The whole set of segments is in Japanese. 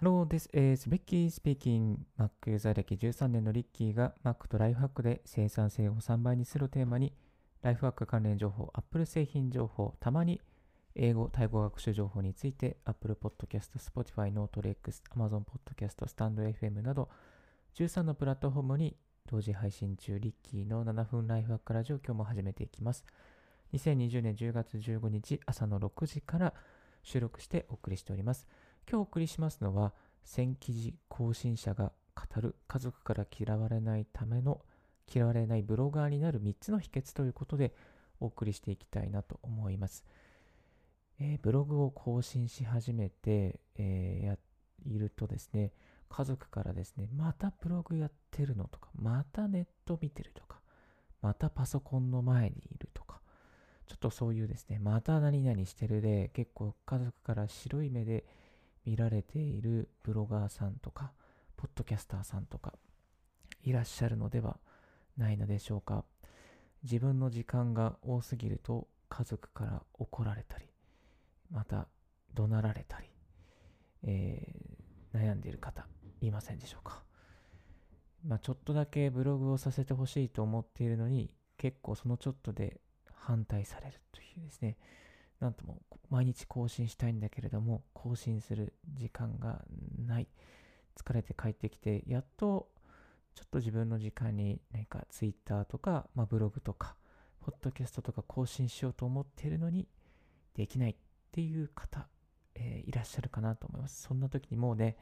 Hello, this is Becky speaking. Mac ユーザー歴13年のリッキーが Mac とライフハックで生産性を3倍にするテーマに、ライフハック関連情報、Apple 製品情報、たまに英語、タイ語学習情報について Apple Podcast、Spotify、NoteLex、Amazon Podcast、StandFM など13のプラットフォームに同時配信中、リッキーの7分ライフハックラジオ今日も始めていきます。2020年10月15日朝の6時から収録してお送りしております。今日お送りしますのは、戦記事更新者が語る家族から嫌われないための嫌われないブロガーになる3つの秘訣ということでお送りしていきたいなと思います。えー、ブログを更新し始めて、えー、やいるとですね、家族からですね、またブログやってるのとか、またネット見てるとか、またパソコンの前にいるとか、ちょっとそういうですね、また何々してるで、結構家族から白い目で見られているブロガーさんとか、ポッドキャスターさんとか、いらっしゃるのではないのでしょうか。自分の時間が多すぎると家族から怒られたり、また怒鳴られたり、えー、悩んでいる方、いませんでしょうか。まあ、ちょっとだけブログをさせてほしいと思っているのに、結構そのちょっとで反対されるというですね、なんとも毎日更新したいんだけれども、更新する時間がない。疲れて帰ってきて、やっとちょっと自分の時間に何か Twitter とか、まあ、ブログとか、ポッドキャストとか更新しようと思ってるのに、できないっていう方、えー、いらっしゃるかなと思います。そんな時にもうね、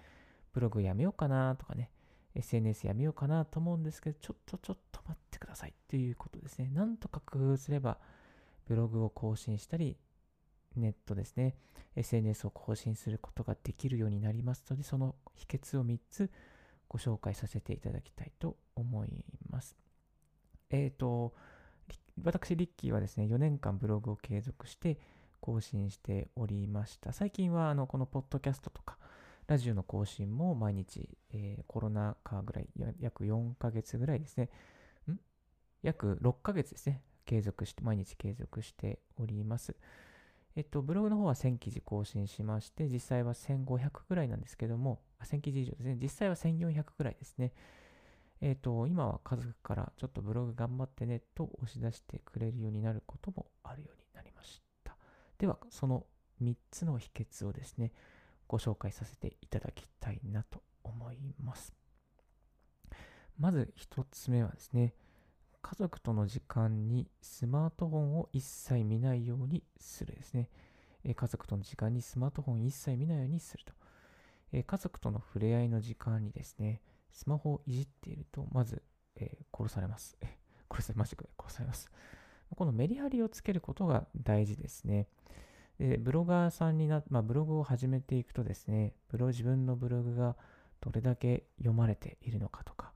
ブログやめようかなとかね、SNS やめようかなと思うんですけど、ちょっとちょっと待ってくださいっていうことですね。なんとか工夫すれば、ブログを更新したり、ネットですね、SNS を更新することができるようになりますので、その秘訣を3つご紹介させていただきたいと思います。えっ、ー、と、私、リッキーはですね、4年間ブログを継続して更新しておりました。最近は、あの、このポッドキャストとか、ラジオの更新も毎日、えー、コロナ禍ぐらい、約4ヶ月ぐらいですね、ん？約6ヶ月ですね、継続して、毎日継続しております。えっと、ブログの方は1000記事更新しまして、実際は1500ぐらいなんですけども、1000記事以上ですね。実際は1400ぐらいですね。えっと、今は家族からちょっとブログ頑張ってねと押し出してくれるようになることもあるようになりました。では、その3つの秘訣をですね、ご紹介させていただきたいなと思います。まず1つ目はですね、家族との時間にスマートフォンを一切見ないようにするですね。え家族との時間にスマートフォン一切見ないようにすると。え家族との触れ合いの時間にですね、スマホをいじっていると、まず、えー、殺されます。殺されました殺されます。このメリハリをつけることが大事ですね。でブロガーさんにな、まあ、ブログを始めていくとですね、ブロ自分のブログがどれだけ読まれているのかとか、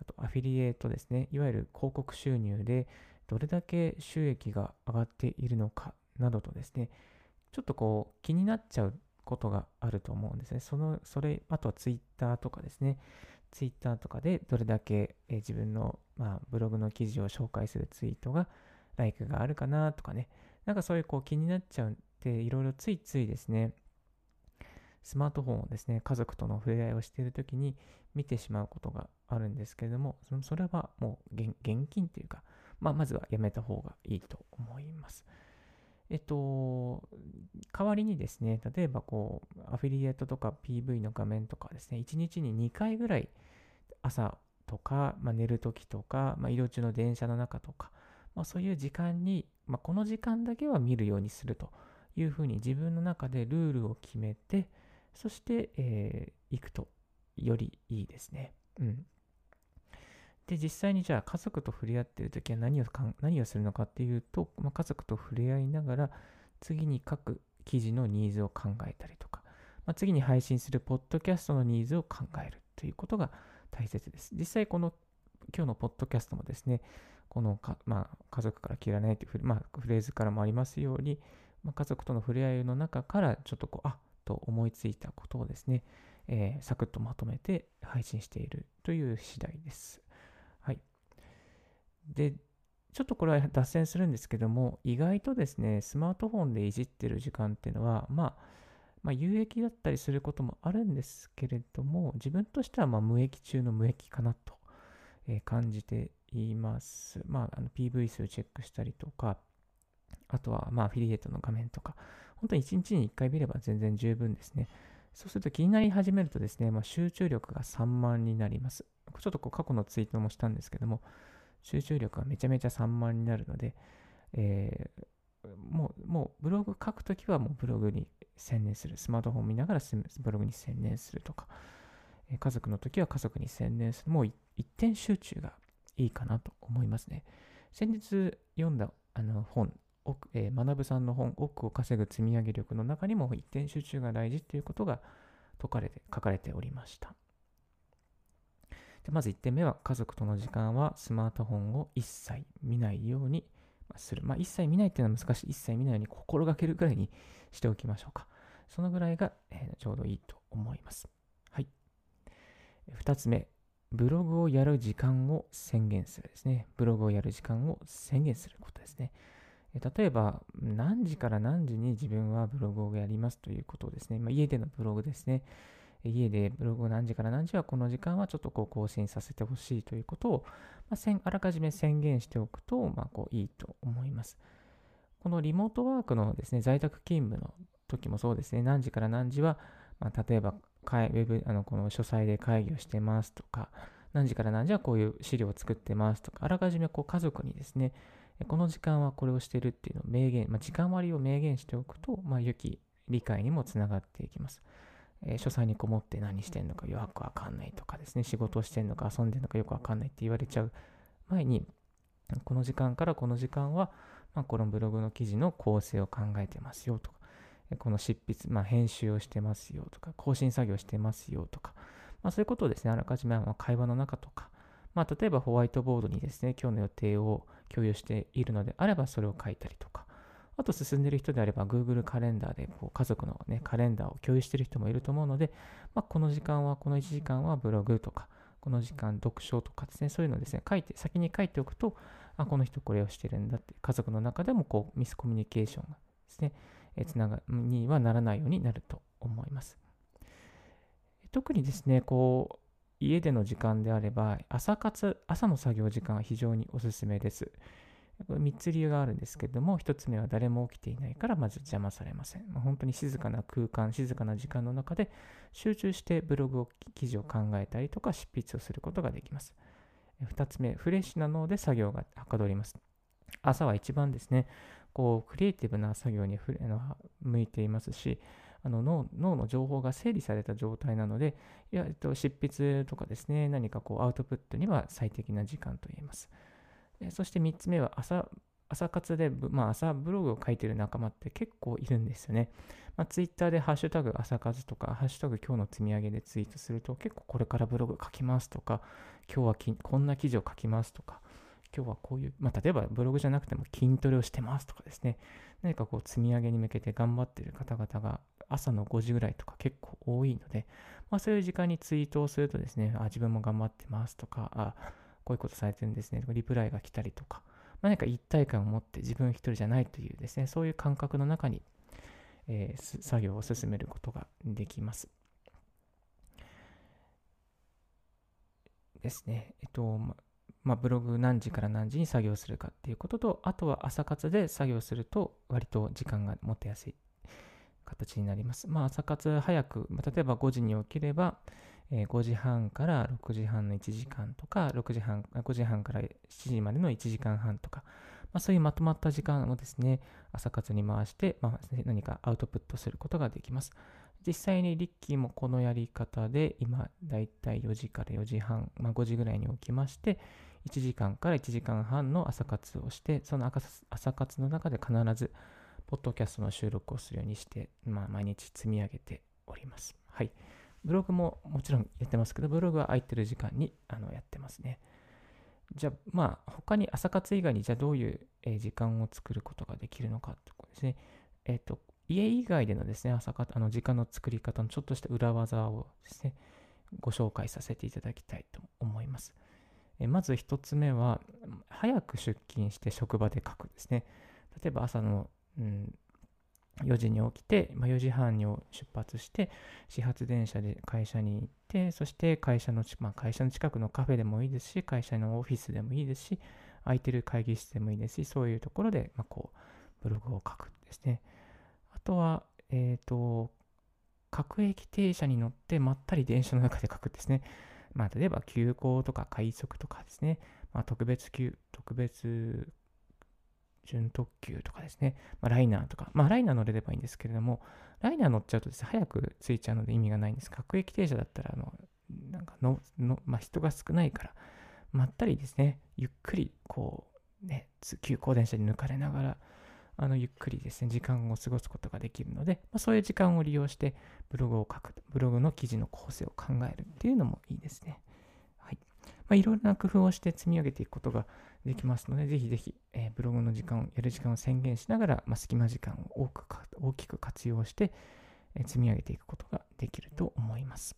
あとアフィリエイトですね、いわゆる広告収入でどれだけ収益が上がっているのかなどとですね、ちょっとこう気になっちゃうことがあると思うんですね。その、それ、あとはツイッターとかですね、ツイッターとかでどれだけ、え自分の、まあ、ブログの記事を紹介するツイートが、ライクがあるかなとかね、なんかそういうこう気になっちゃうっていろいろついついですね、スマートフォンをですね、家族との触れ合いをしているときに見てしまうことがあるんですけれども、それはもう現金というか、まあ、まずはやめた方がいいと思います。えっと、代わりにですね、例えばこう、アフィリエイトとか PV の画面とかですね、1日に2回ぐらい朝とか、まあ、寝るときとか、まあ、移動中の電車の中とか、まあ、そういう時間に、ま、この時間だけは見るようにするというふうに自分の中でルールを決めて、そして、えー、行くとよりいいですね。うん。で、実際にじゃあ家族と触れ合っているときは何をかん何をするのかっていうと、まあ、家族と触れ合いながら次に書く記事のニーズを考えたりとか、まあ、次に配信するポッドキャストのニーズを考えるということが大切です。実際この今日のポッドキャストもですね、このか、まあ、家族から切らないというフ,、まあ、フレーズからもありますように、まあ、家族との触れ合いの中からちょっとこう、あと思いついたことをですね、えー、サクッとまとめて配信しているという次第です。はいで、ちょっとこれは脱線するんですけども、意外とですね、スマートフォンでいじってる時間っていうのは、まあ、まあ、有益だったりすることもあるんですけれども、自分としてはま無益中の無益かなと、え感じています。まあ、あの PV 数チェックしたりとか、あとはまあアフィリエイトの画面とか、本当に1日に1回見れば全然十分ですね。そうすると気になり始めるとですね、まあ、集中力が3万になります。ちょっとこう過去のツイートもしたんですけども、集中力がめちゃめちゃ3万になるので、えー、もう、もうブログ書くときはもうブログに専念する。スマートフォン見ながらブログに専念するとか、え、家族のときは家族に専念する。もう一点集中がいいかなと思いますね。先日読んだあの本奥、えー、学さんの本、奥を稼ぐ積み上げ力の中にも一点集中が大事ということが説かれて、書かれておりました。でまず1点目は、家族との時間はスマートフォンを一切見ないようにする。まあ、一切見ないっていうのは難しい。一切見ないように心がけるぐらいにしておきましょうか。そのぐらいが、えー、ちょうどいいと思います。はい。2つ目、ブログをやる時間を宣言するですね。ブログをやる時間を宣言することですね。例えば、何時から何時に自分はブログをやりますということですね。まあ、家でのブログですね。家でブログを何時から何時はこの時間はちょっとこう更新させてほしいということを、まあ、あらかじめ宣言しておくと、まあ、こういいと思います。このリモートワークのですね、在宅勤務の時もそうですね、何時から何時は、まあ、例えば、ウェブ、あのこの書斎で会議をしてますとか、何時から何時はこういう資料を作ってますとか、あらかじめこう家族にですね、この時間はこれをしてるっていうのを明言、まあ、時間割を明言しておくと、まあ、良き理解にもつながっていきます。えー、書斎にこもって何してんのかよくわかんないとかですね、仕事をしてんのか遊んでんのかよくわかんないって言われちゃう前に、この時間からこの時間は、まあ、このブログの記事の構成を考えてますよとか、この執筆、まあ、編集をしてますよとか、更新作業してますよとか、まあ、そういうことをですね、あらかじめ会話の中とか、まあ、例えばホワイトボードにですね、今日の予定を共有しているのであれば、それを書いたりとか、あと進んでいる人であれば、Google カレンダーでこう家族の、ね、カレンダーを共有している人もいると思うので、まあ、この時間は、この1時間はブログとか、この時間読書とかですね、そういうのをですね、書いて、先に書いておくと、あ、この人これをしてるんだって、家族の中でもこうミスコミュニケーションがですね、えつながにはならないようになると思います。特にですね、こう、家での時間であれば、朝活、朝の作業時間は非常におすすめです。3つ理由があるんですけれども、1つ目は誰も起きていないからまず邪魔されません。本当に静かな空間、静かな時間の中で集中してブログを、記事を考えたりとか執筆をすることができます。2つ目、フレッシュな脳で作業がはかどります。朝は一番ですね、こうクリエイティブな作業に向いていますし、あの脳脳の情報が整理された状態なので、いやえっと、執筆とかですね、何かこうアウトプットには最適な時間と言えます。そして3つ目は朝、朝活で、まあ、朝ブログを書いてる仲間って結構いるんですよね。まあ、ツイッターでハッシュタグ朝活とか、ハッシュタグ今日の積み上げでツイートすると結構これからブログ書きますとか、今日はこんな記事を書きますとか、今日はこういう、まあ、例えばブログじゃなくても筋トレをしてますとかですね、何かこう積み上げに向けて頑張っている方々が朝の5時ぐらいとか結構多いので、まあ、そういう時間にツイートをするとですね、あ、自分も頑張ってますとか、あ、こういうことされてるんですねとか、リプライが来たりとか、何か一体感を持って自分一人じゃないというですね、そういう感覚の中に、えー、作業を進めることができます。ですね。えっと、まあ、ブログ何時から何時に作業するかっていうことと、あとは朝活で作業すると割と時間が持てやすい形になります。まあ、朝活早く、例えば5時に起きれば、えー、5時半から6時半の1時間とか、6時半、5時半から7時までの1時間半とか、まあ、そういうまとまった時間をですね、朝活に回して、まあ、何かアウトプットすることができます。実際にリッキーもこのやり方で、今、だいたい4時から4時半、まあ、5時ぐらいに起きまして、1時間から1時間半の朝活をして、その朝活の中で必ず、ポッドキャストの収録をするようにして、まあ、毎日積み上げております。はい。ブログももちろんやってますけど、ブログは空いてる時間にあのやってますね。じゃあ、まあ、他に朝活以外に、じゃあどういう、時間を作ることができるのかってことですね。えっ、ー、と、家以外でのですね、朝活、あの時間の作り方のちょっとした裏技をですね、ご紹介させていただきたいと思います。えまず1つ目は、早く出勤して職場で書くですね。例えば朝のうん、4時に起きて、まあ、4時半に出発して始発電車で会社に行ってそして会社の,、まあ、会社の近くのカフェでもいいですし会社のオフィスでもいいですし空いてる会議室でもいいですしそういうところで、まあ、こうブログを書くですね。あとはえっ、ー、と各駅停車に乗ってまったり電車の中で書くですね。まあ、例えば急行とか快速とかですね、まあ、特別急、特別準特急とかですね、まあ、ライナーとか、まあ、ライナー乗れればいいんですけれども、ライナー乗っちゃうとですね、早く着いちゃうので意味がないんです。各駅停車だったら、あの、なんかの、のまあ、人が少ないから、まったりですね、ゆっくり、こう、ね、急行電車に抜かれながら、あのゆっくりですね、時間を過ごすことができるので、まあ、そういう時間を利用してブログを書く、ブログの記事の構成を考えるっていうのもいいですね。はい。まあ、いろいろな工夫をして積み上げていくことができますので、ぜひぜひ、えー、ブログの時間を、やる時間を宣言しながら、まあ、隙間時間を多く大きく活用して、えー、積み上げていくことができると思います。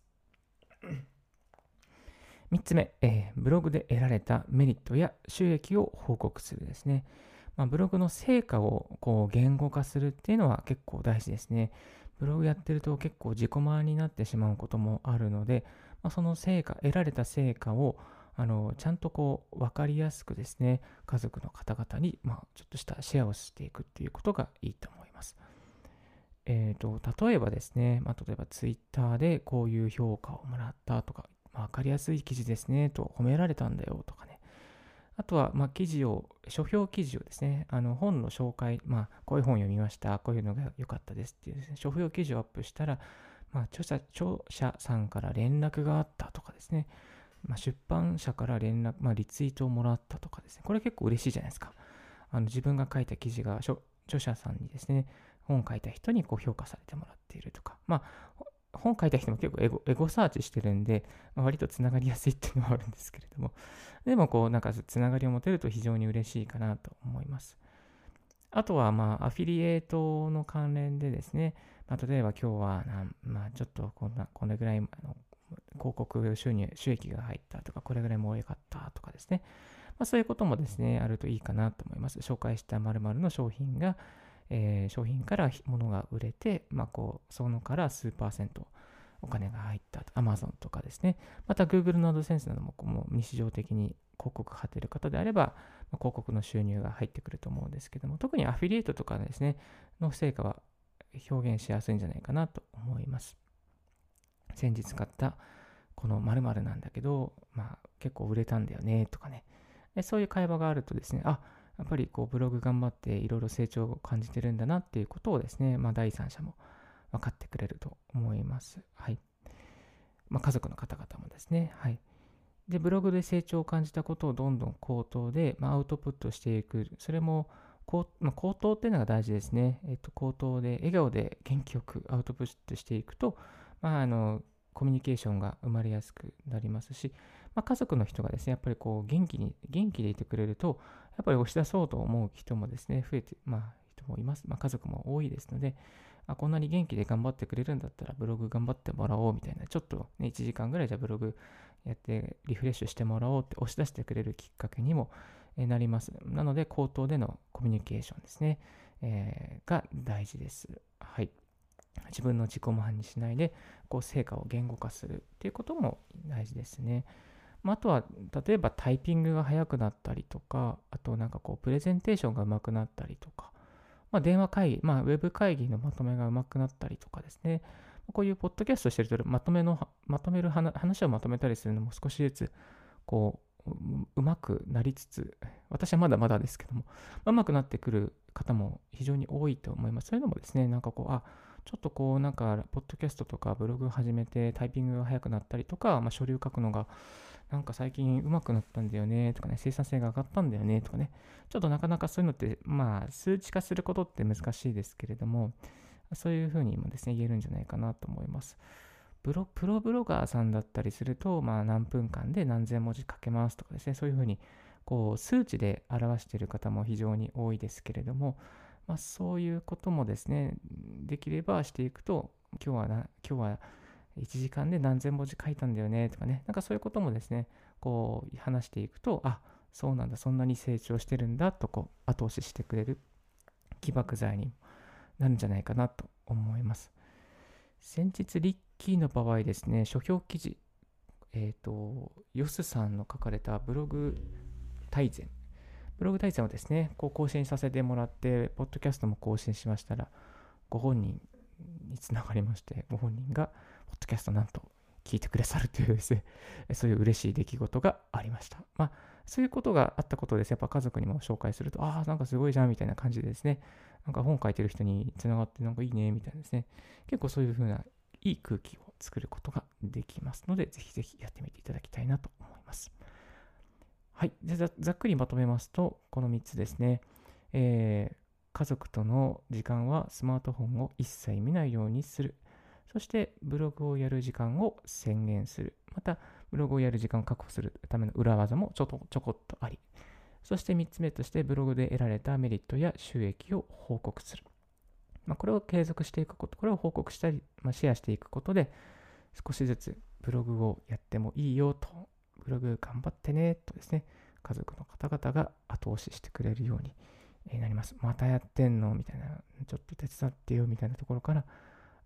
3つ目、えー、ブログで得られたメリットや収益を報告するですね。まあ、ブログの成果をこう言語化するっていうのは結構大事ですね。ブログやってると結構自己満になってしまうこともあるので、まあ、その成果、得られた成果をあのちゃんとこう分かりやすくですね、家族の方々に、まあ、ちょっとしたシェアをしていくっていうことがいいと思います。えーと、例えばですね、まあ、例えば Twitter でこういう評価をもらったとか、まあ、分かりやすい記事ですねと褒められたんだよとかね、あとは、まあ、記事を、書評記事をですね、あの本の紹介、まあ、こういう本読みました、こういうのが良かったですっていうですね、書評記事をアップしたら、まあ、著者、著者さんから連絡があったとかですね、まあ、出版社から連絡、まあ、リツイートをもらったとかですね、これ結構嬉しいじゃないですか。あの自分が書いた記事が著者さんにですね、本書いた人にこう評価されてもらっているとか、まあ、本書いた人も結構エゴエゴサーチしてるんで、まあ、割とつながりやすいっていうのはあるんですけれども、でもこう、なんかつながりを持てると非常に嬉しいかなと思います。あとは、まあ、アフィリエイトの関連でですね、まあ、例えば今日はまあ、ちょっとこんな、これぐらいの広告収入、収益が入ったとか、これぐらいも多かったとかですね、まあ、そういうこともですね、あるといいかなと思います。紹介した〇〇の商品が、えー、商品から物が売れて、まあ、こうそのから数パーセントお金が入った Amazon とかですね。また Google の AdSense などももう日常的に広告貼っている方であれば、まあ、広告の収入が入ってくると思うんですけども特にアフィリエイトとかですねの成果は表現しやすいんじゃないかなと思います先日買ったこの〇〇なんだけど、まあ、結構売れたんだよねとかねでそういう会話があるとですねあやっぱりこうブログ頑張っていろいろ成長を感じてるんだなっていうことをですね、まあ、第三者も分かってくれると思います。はい。まあ、家族の方々もですね。はい。で、ブログで成長を感じたことをどんどん口頭で、まあ、アウトプットしていく。それも、こうまあ、口頭っていうのが大事ですね。えっと、口頭で、笑顔で元気よくアウトプットしていくと、まあ、あの、コミュニケーションが生まれやすくなりますし、まあ、家族の人がですね、やっぱりこう元気に、元気でいてくれると、やっぱり押し出そうと思う人もですね、増えて、まあ、人もいます。まあ、家族も多いですので、あ、こんなに元気で頑張ってくれるんだったら、ブログ頑張ってもらおうみたいな、ちょっとね、1時間ぐらいじゃブログやってリフレッシュしてもらおうって押し出してくれるきっかけにもなります。なので、口頭でのコミュニケーションですね、えー、が大事です。はい。自分の自己満にしないで、こう、成果を言語化するっていうことも大事ですね。まあ、あとは、例えばタイピングが速くなったりとか、あとなんかこう、プレゼンテーションが上手くなったりとか、まあ、電話会議、まあ、ウェブ会議のまとめが上手くなったりとかですね、こういうポッドキャストしてると、まとめの、まとめる話をまとめたりするのも少しずつ、こう、うまくなりつつ、私はまだまだですけども、うまくなってくる方も非常に多いと思います。そういうのもですね、なんかこう、あ、ちょっとこう、なんか、ポッドキャストとかブログ始めてタイピングが速くなったりとか、まあ、書類を書くのがなんか最近上手くなったんだよねとかね、生産性が上がったんだよねとかね、ちょっとなかなかそういうのって、まあ、数値化することって難しいですけれども、そういうふうにもですね、言えるんじゃないかなと思います。プロプロブロガーさんだったりすると、まあ、何分間で何千文字書けますとかですね、そういうふうにこう数値で表している方も非常に多いですけれども、まあ、そういうこともですね、できればしていくと、今日はな、今日は1時間で何千文字書いたんだよねとかね、なんかそういうこともですね、こう話していくと、あ、そうなんだ、そんなに成長してるんだとこう後押ししてくれる起爆剤になるんじゃないかなと思います。先日、リッキーの場合ですね、書評記事、えっ、ー、と、ヨスさんの書かれたブログ大全、ブログ大全をですね、こう更新させてもらって、ポッドキャストも更新しましたら、ご本人につながりまして、ご本人が、ポッドキャストなんと聞いてくださるというですね、そういう嬉しい出来事がありました。まあ、そういうことがあったことです。やっぱ家族にも紹介すると、ああ、なんかすごいじゃんみたいな感じでですね、なんか本書いてる人につながってなんかいいねみたいなですね、結構そういう風ないい空気を作ることができますので、ぜひぜひやってみていただきたいなと思います。はい。でざっくりまとめますと、この3つですね。えー、家族との時間はスマートフォンを一切見ないようにする。そしてブログをやる時間を宣言する。また、ブログをやる時間を確保するための裏技もちょとちょこっとあり。そして3つ目としてブログで得られたメリットや収益を報告する。まあ、これを継続していくこと、これを報告したり、まあ、シェアしていくことで、少しずつブログをやってもいいよと、ブログ頑張ってねとですね、家族の方々が後押ししてくれるようになります。またやってんのみたいな、ちょっと手伝ってよみたいなところから、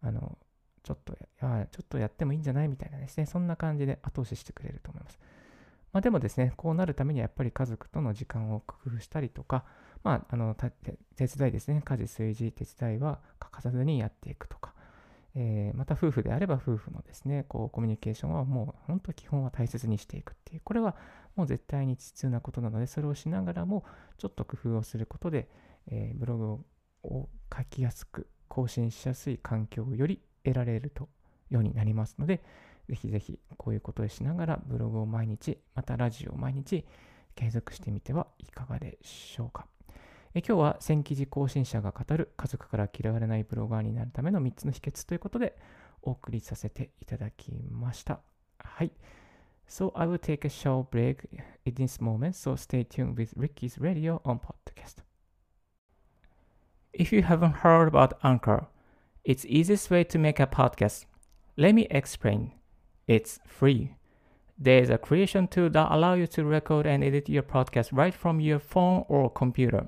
あの、ちょっとや、ちょっとやってもいいんじゃないみたいなですね、そんな感じで後押ししてくれると思います。まあ、でもですね、こうなるためにはやっぱり家族との時間を工夫したりとか、まあ、あの手伝いですね、家事、炊事、手伝いは欠かさずにやっていくとか、えー、また夫婦であれば夫婦のですね、こうコミュニケーションはもう本当基本は大切にしていくっていう、これはもう絶対に必要なことなので、それをしながらもちょっと工夫をすることで、えー、ブログを書きやすく、更新しやすい環境をより得られるとようになりますので、ぜひぜひこういうことをしながらブログを毎日、またラジオを毎日継続してみてはいかがでしょうか。え今日は1000記事更新者が語る家族から嫌われないブロガーになるための3つの秘訣ということでお送りさせていただきました。はい。So I will take a short break in this moment, so stay tuned with Ricky's Radio on podcast. If you haven't heard about Anchor, it's easiest way to make a podcast. Let me explain. It's free. There's a creation tool that allows you to record and edit your podcast right from your phone or computer.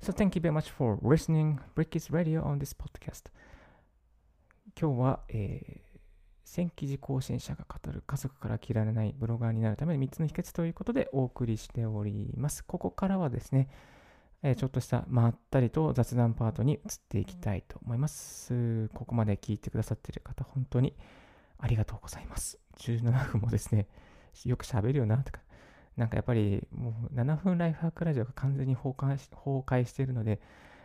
So thank you very much for listening Bricky's Radio on this podcast. 今日は、えー、1000記事更新者が語る家族から切られないブロガーになるための3つの秘訣ということでお送りしております。ここからはですね、えー、ちょっとしたまったりと雑談パートに移っていきたいと思います。ここまで聞いてくださっている方、本当にありがとうございます。17分もですね、よく喋るよなとか、なんかやっぱりもう7分ライフハックラジオが完全に崩壊し崩壊しているので、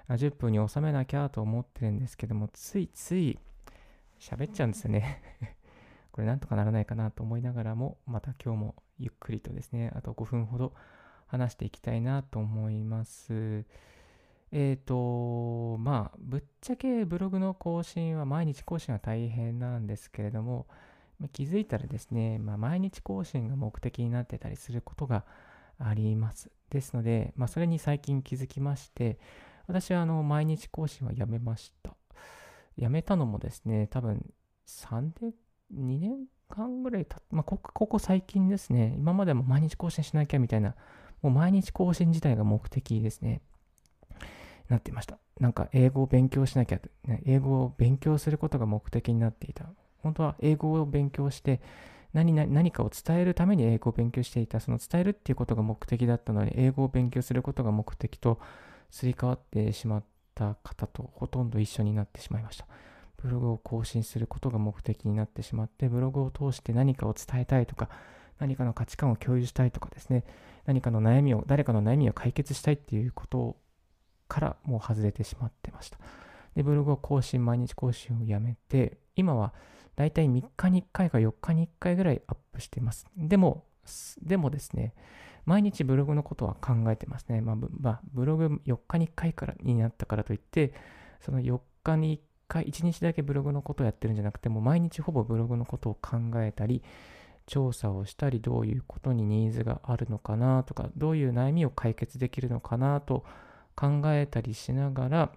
10分に収めなきゃと思ってるんですけども、ついつい喋っちゃうんですよね これなんとかならないかなと思いながらも、また今日もゆっくりとですね、あと5分ほど話していきたいなと思います。えっ、ー、と、まあ、ぶっちゃけブログの更新は毎日更新は大変なんですけれども、ま気づいたらですね、まあ、毎日更新が目的になってたりすることがあります。ですので、まあ、それに最近気づきまして、私はあの毎日更新はやめました。やめたのもですね、多分3年、2年間ぐらいたまあこ、こ最近ですね、今までも毎日更新しなきゃみたいな、もう毎日更新自体が目的ですね、なっていました。なんか英語を勉強しなきゃ、ね、英語を勉強することが目的になっていた。本当は英語を勉強して何何かを伝えるために英語を勉強していた。その伝えるっていうことが目的だったので、英語を勉強することが目的とすり替わってしまった方とほとんど一緒になってしまいました。ブログを更新することが目的になってしまって、ブログを通して何かを伝えたいとか、何かの価値観を共有したいとかですね、何かの悩みを、誰かの悩みを解決したいっていうことからもう外れてしまってました。で、ブログを更新、毎日更新をやめて、今はだいたい3日に1回か4日に1回ぐらいアップしています。でも、でもですね、毎日ブログのことは考えてますね。まあ、まあ、ブログ4日に1回からになったからといって、その4日に1回、1日だけブログのことをやってるんじゃなくて、もう毎日ほぼブログのことを考えたり、調査をしたり、どういうことにニーズがあるのかなとか、どういう悩みを解決できるのかなと考えたりしながら、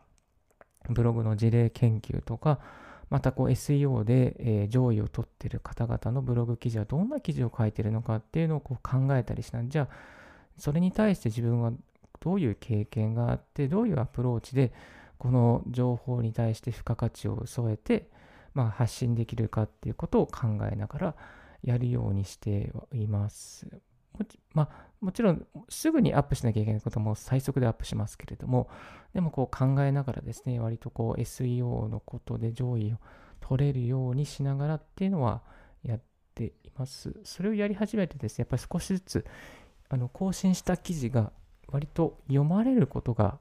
ブログの事例研究とか、またこう SEO で、上位を取ってる方々のブログ記事はどんな記事を書いてるのかっていうのをこう考えたりしなじゃあそれに対して自分はどういう経験があってどういうアプローチでこの情報に対して付加価値を添えて、まあ、発信できるかっていうことを考えながらやるようにしています。もち,、まあ、もちろんすぐにアップしなきゃいけないことも最速でアップしますけれども、でもこう考えながらですね、割とこう SEO のことで上位を取れるようにしながらっていうのはやっています。それをやり始めてですね、やっぱり少しずつあの更新した記事が割と読まれることが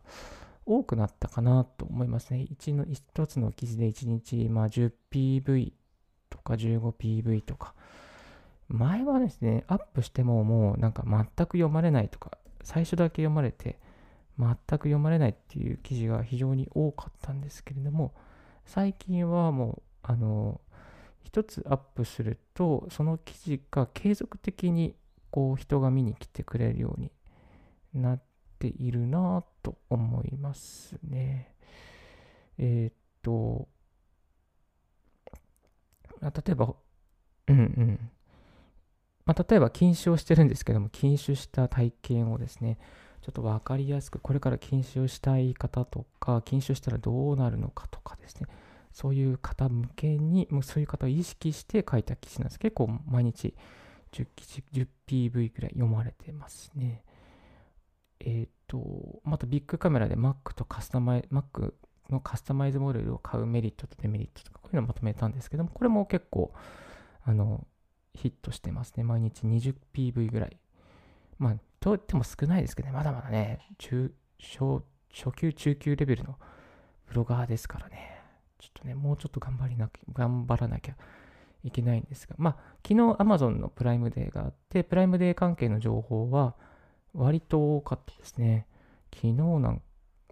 多くなったかなと思いますね。1の1つの記事で1日、まあ、10PV とか 15PV とか、前はですね、アップしてももうなんか全く読まれないとか、最初だけ読まれて、全く読まれないっていう記事が非常に多かったんですけれども、最近はもう、あの、一つアップすると、その記事が継続的にこう人が見に来てくれるようになっているなと思いますね。えー、っと、例えば、うんうん。まあ、例えば禁酒をしてるんですけども、禁酒した体験をですね、ちょっと分かりやすく、これから禁酒をしたい方とか、禁酒したらどうなるのかとかですね、そういう方向けに、もうそういう方を意識して書いた記事なんです。結構毎日10記事、10 PV ぐらい読まれてますね。えっ、ー、と、またビッグカメラで Mac とカスタマイ、Mac のカスタマイズモデルを買うメリットとデメリットとか、こういうのをまとめたんですけども、これも結構、あの、ヒットしてますね。毎日 20PV ぐらい。まあ、といっても少ないですけどね、まだまだね、中、小、初級、中級レベルのブロガーですからね、ちょっとね、もうちょっと頑張りなきゃ、頑張らなきゃいけないんですが、まあ、昨日 Amazon のプライムデーがあって、プライムデー関係の情報は割と多かったですね。昨日なん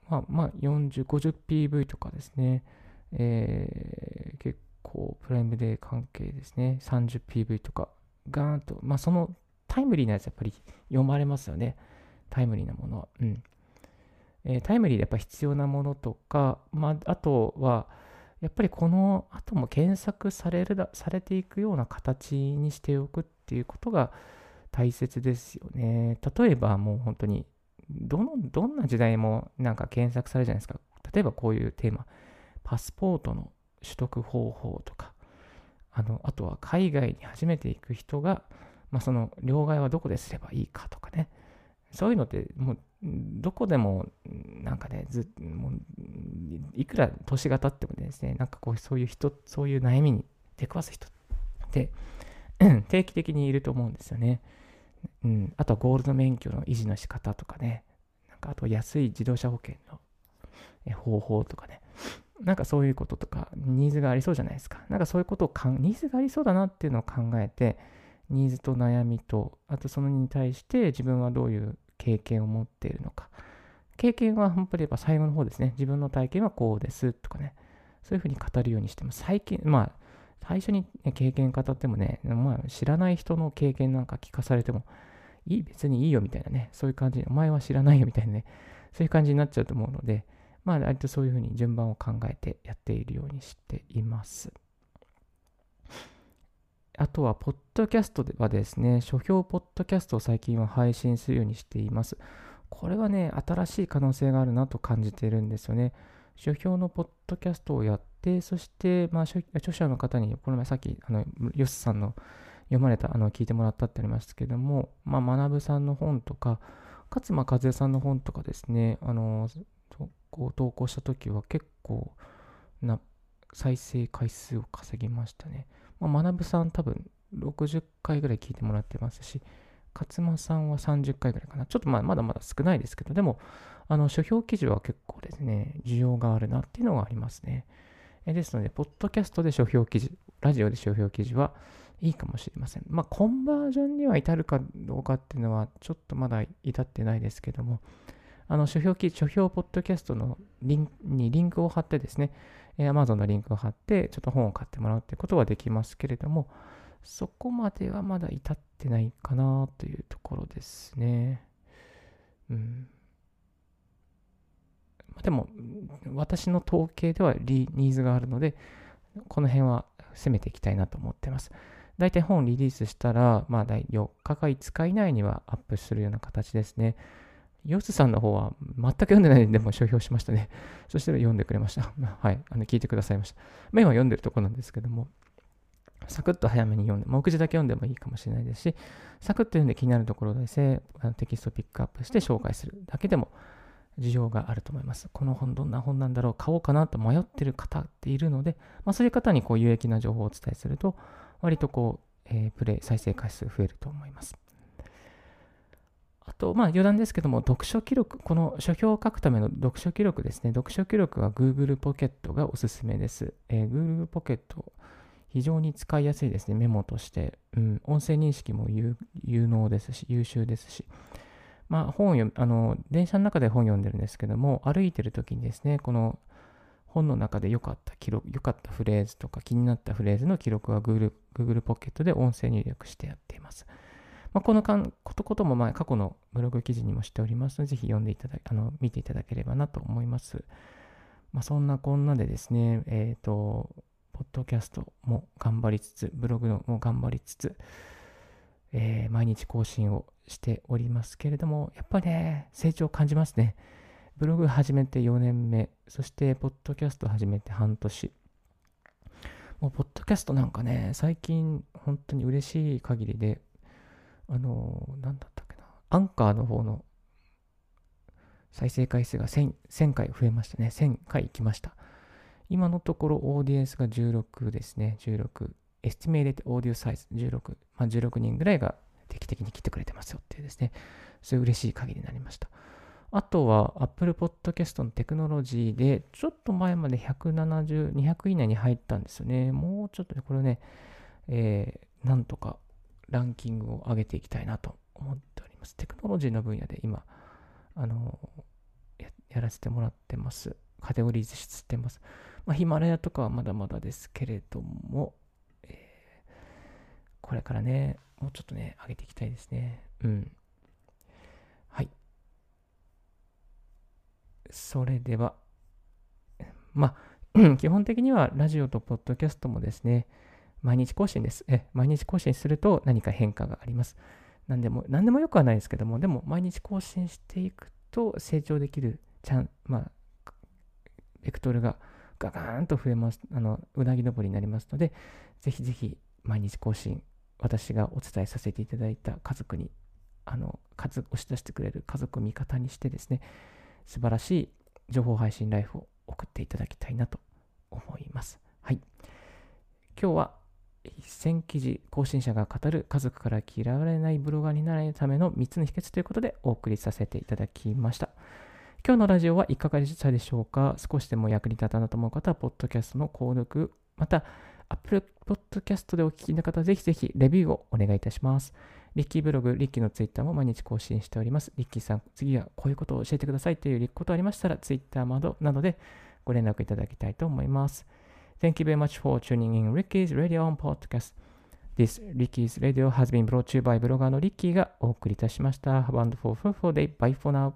まあ、まあ、40、50PV とかですね、えー、結構プライムデー関係ですね、30PV とか、ガーンと、まあ、そのタイムリーなやつやっぱり読まれますよね。タイムリーなものは。うん。え、タイムリーでやっぱ必要なものとか、まあ、あとは、やっぱりこの後も検索されるだされていくような形にしておくっていうことが大切ですよね。例えばもう本当にどのどんな時代もなんか検索されるじゃないですか。例えばこういうテーマ、パスポートの取得方法とか、あのあとは海外に初めて行く人が、まあ、その両替はどこですればいいかとかね、そういうのってもうどこでもなんかねずもういくら年が経ってもですねなんかこうそういう人そういう悩みに出くわす人って 定期的にいると思うんですよね、うん、あとはゴールド免許の維持の仕方とかね。なんかあと安い自動車保険の方法とかね。なんかそういうこととかニーズがありそうじゃないですかなんかそういうことをかんニーズがありそうだなっていうのを考えてニーズと悩みとあとそのに対して自分はどういう経験を持っているのか。経験は本当にやっぱ最後の方ですね。自分の体験はこうですとかね。そういうふうに語るようにしてます。最近、まあ、最初に、ね、経験語ってもね、まあ、知らない人の経験なんか聞かされても、いい、別にいいよみたいなね、そういう感じ、お前は知らないよみたいなね、そういう感じになっちゃうと思うので、まあ、割とそういうふうに順番を考えてやっているようにしています。あとは、ポッドキャストではですね、書評ポッドキャストを最近は配信するようにしています。これはね、新しい可能性があるなと感じているんですよね。書評のポッドキャストをやって、そして、まあ、著者の方に、この前さっき、あの、ヨスさんの読まれた、あの、聞いてもらったってありますけども、まあ、学さんの本とか、勝間和代さんの本とかですね、あの、こう投稿した時は結構な再生回数を稼ぎましたね。まあ、学さん多分60回ぐらい聞いてもらってますし、勝間さんは30回ぐらいかな。ちょっとまあまだまだ少ないですけど、でも、あの、書評記事は結構ですね、需要があるなっていうのがありますね。えですので、ポッドキャストで書評記事、ラジオで書評記事はいいかもしれません。まあ、コンバージョンには至るかどうかっていうのは、ちょっとまだ至ってないですけども、あの書評記書評ポッドキャストのリンにリンクを貼ってですね、え、Amazon のリンクを貼って、ちょっと本を買ってもらうってことはできますけれども、そこまではまだ至ってないかなというところですね。うん。でも、私の統計ではニーズがあるので、この辺は攻めていきたいなと思ってます。大体本リリースしたら、まあ、4日か5日以内にはアップするような形ですね。ヨスさんの方は全く読んでないんでも書評しましたね。そして読んでくれました。はい。あの聞いてくださいました。メインは読んでるとこなんですけども、サクッと早めに読んで、目次だけ読んでもいいかもしれないですし、サクッと読んで気になるところでテキストをピックアップして紹介するだけでも需要があると思います。この本どんな本なんだろう、買おうかなと迷ってる方っているので、まあ、そういう方にこう有益な情報をお伝えすると、割とこう、えー、プレイ、再生回数増えると思います。あと、まあ余談ですけども、読書記録、この書評を書くための読書記録ですね。読書記録は Google ポケットがおすすめです。えー、Google ポケット、非常に使いやすいですね。メモとして。うん、音声認識も有能ですし、優秀ですし。まあ本を読あの、電車の中で本読んでるんですけども、歩いてる時にですね、この本の中で良かった記録、良かったフレーズとか気になったフレーズの記録は Google, Google ポケットで音声入力してやっています。まあ、このかんことことも前過去のブログ記事にもしておりますので、ぜひ読んでいただあの見ていただければなと思います。まあ、そんなこんなでですね、えっ、ー、と、ポッドキャストも頑張りつつ、ブログも頑張りつつ、えー、毎日更新をしておりますけれども、やっぱりね、成長を感じますね。ブログ始めて4年目、そしてポッドキャスト始めて半年。もう、ポッドキャストなんかね、最近本当に嬉しい限りで、あのー、なんだったっけな、アンカーの方の再生回数が 1000, 1000回増えましたね。1000回いきました。今のところオーディエンスが16ですね。16。 estimated audience size 16。まあ、16人ぐらいが定期的に来てくれてますよっていうですね。そういう嬉しい限りになりました。あとは Apple Podcast のテクノロジーで、ちょっと前まで170、200以内に入ったんですよね。もうちょっとね、これね、えー、なんとかランキングを上げていきたいなと思っております。テクノロジーの分野で今、あのや、らせてもらってます。カテゴリーズしてます。まあ、ヒマラヤとかはまだまだですけれども、えー、これからね、もうちょっとね、上げていきたいですね。うん。はい。それでは、まあ、基本的にはラジオとポッドキャストもですね、毎日更新です。え、毎日更新すると何か変化があります。何でも、何でもよくはないですけども、でも毎日更新していくと成長できるちゃん、まあ、ベクトルがガガーンと増えます。あの、うなぎ登りになりますので、ぜひぜひ毎日更新、私がお伝えさせていただいた家族に、あの、数押し出してくれる家族を味方にしてですね、素晴らしい情報配信ライフを送っていただきたいなと思います。はい。今日は1000記事更新者が語る家族から嫌われないブロガーになるための3つの秘訣ということでお送りさせていただきました。今日のラジオはいかがでしたでしょうか？少しでも役に立たなと思う方は、ポッドキャストの購読、また、Apple Podcast でお聞きの方は、ぜひぜひレビューをお願いいたします。リッキーブログ、リッキーのツイッターも毎日更新しております。リッキーさん、次はこういうことを教えてくださいということありましたら、ツイッターなどでご連絡いただきたいと思います。Thank you very much for tuning in Ricky's Radio on Podcast. This Ricky's Radio has been brought to you by ブロガーのリッキーがお送りいたしました。Have a wonderful, fruitful day. Bye for now.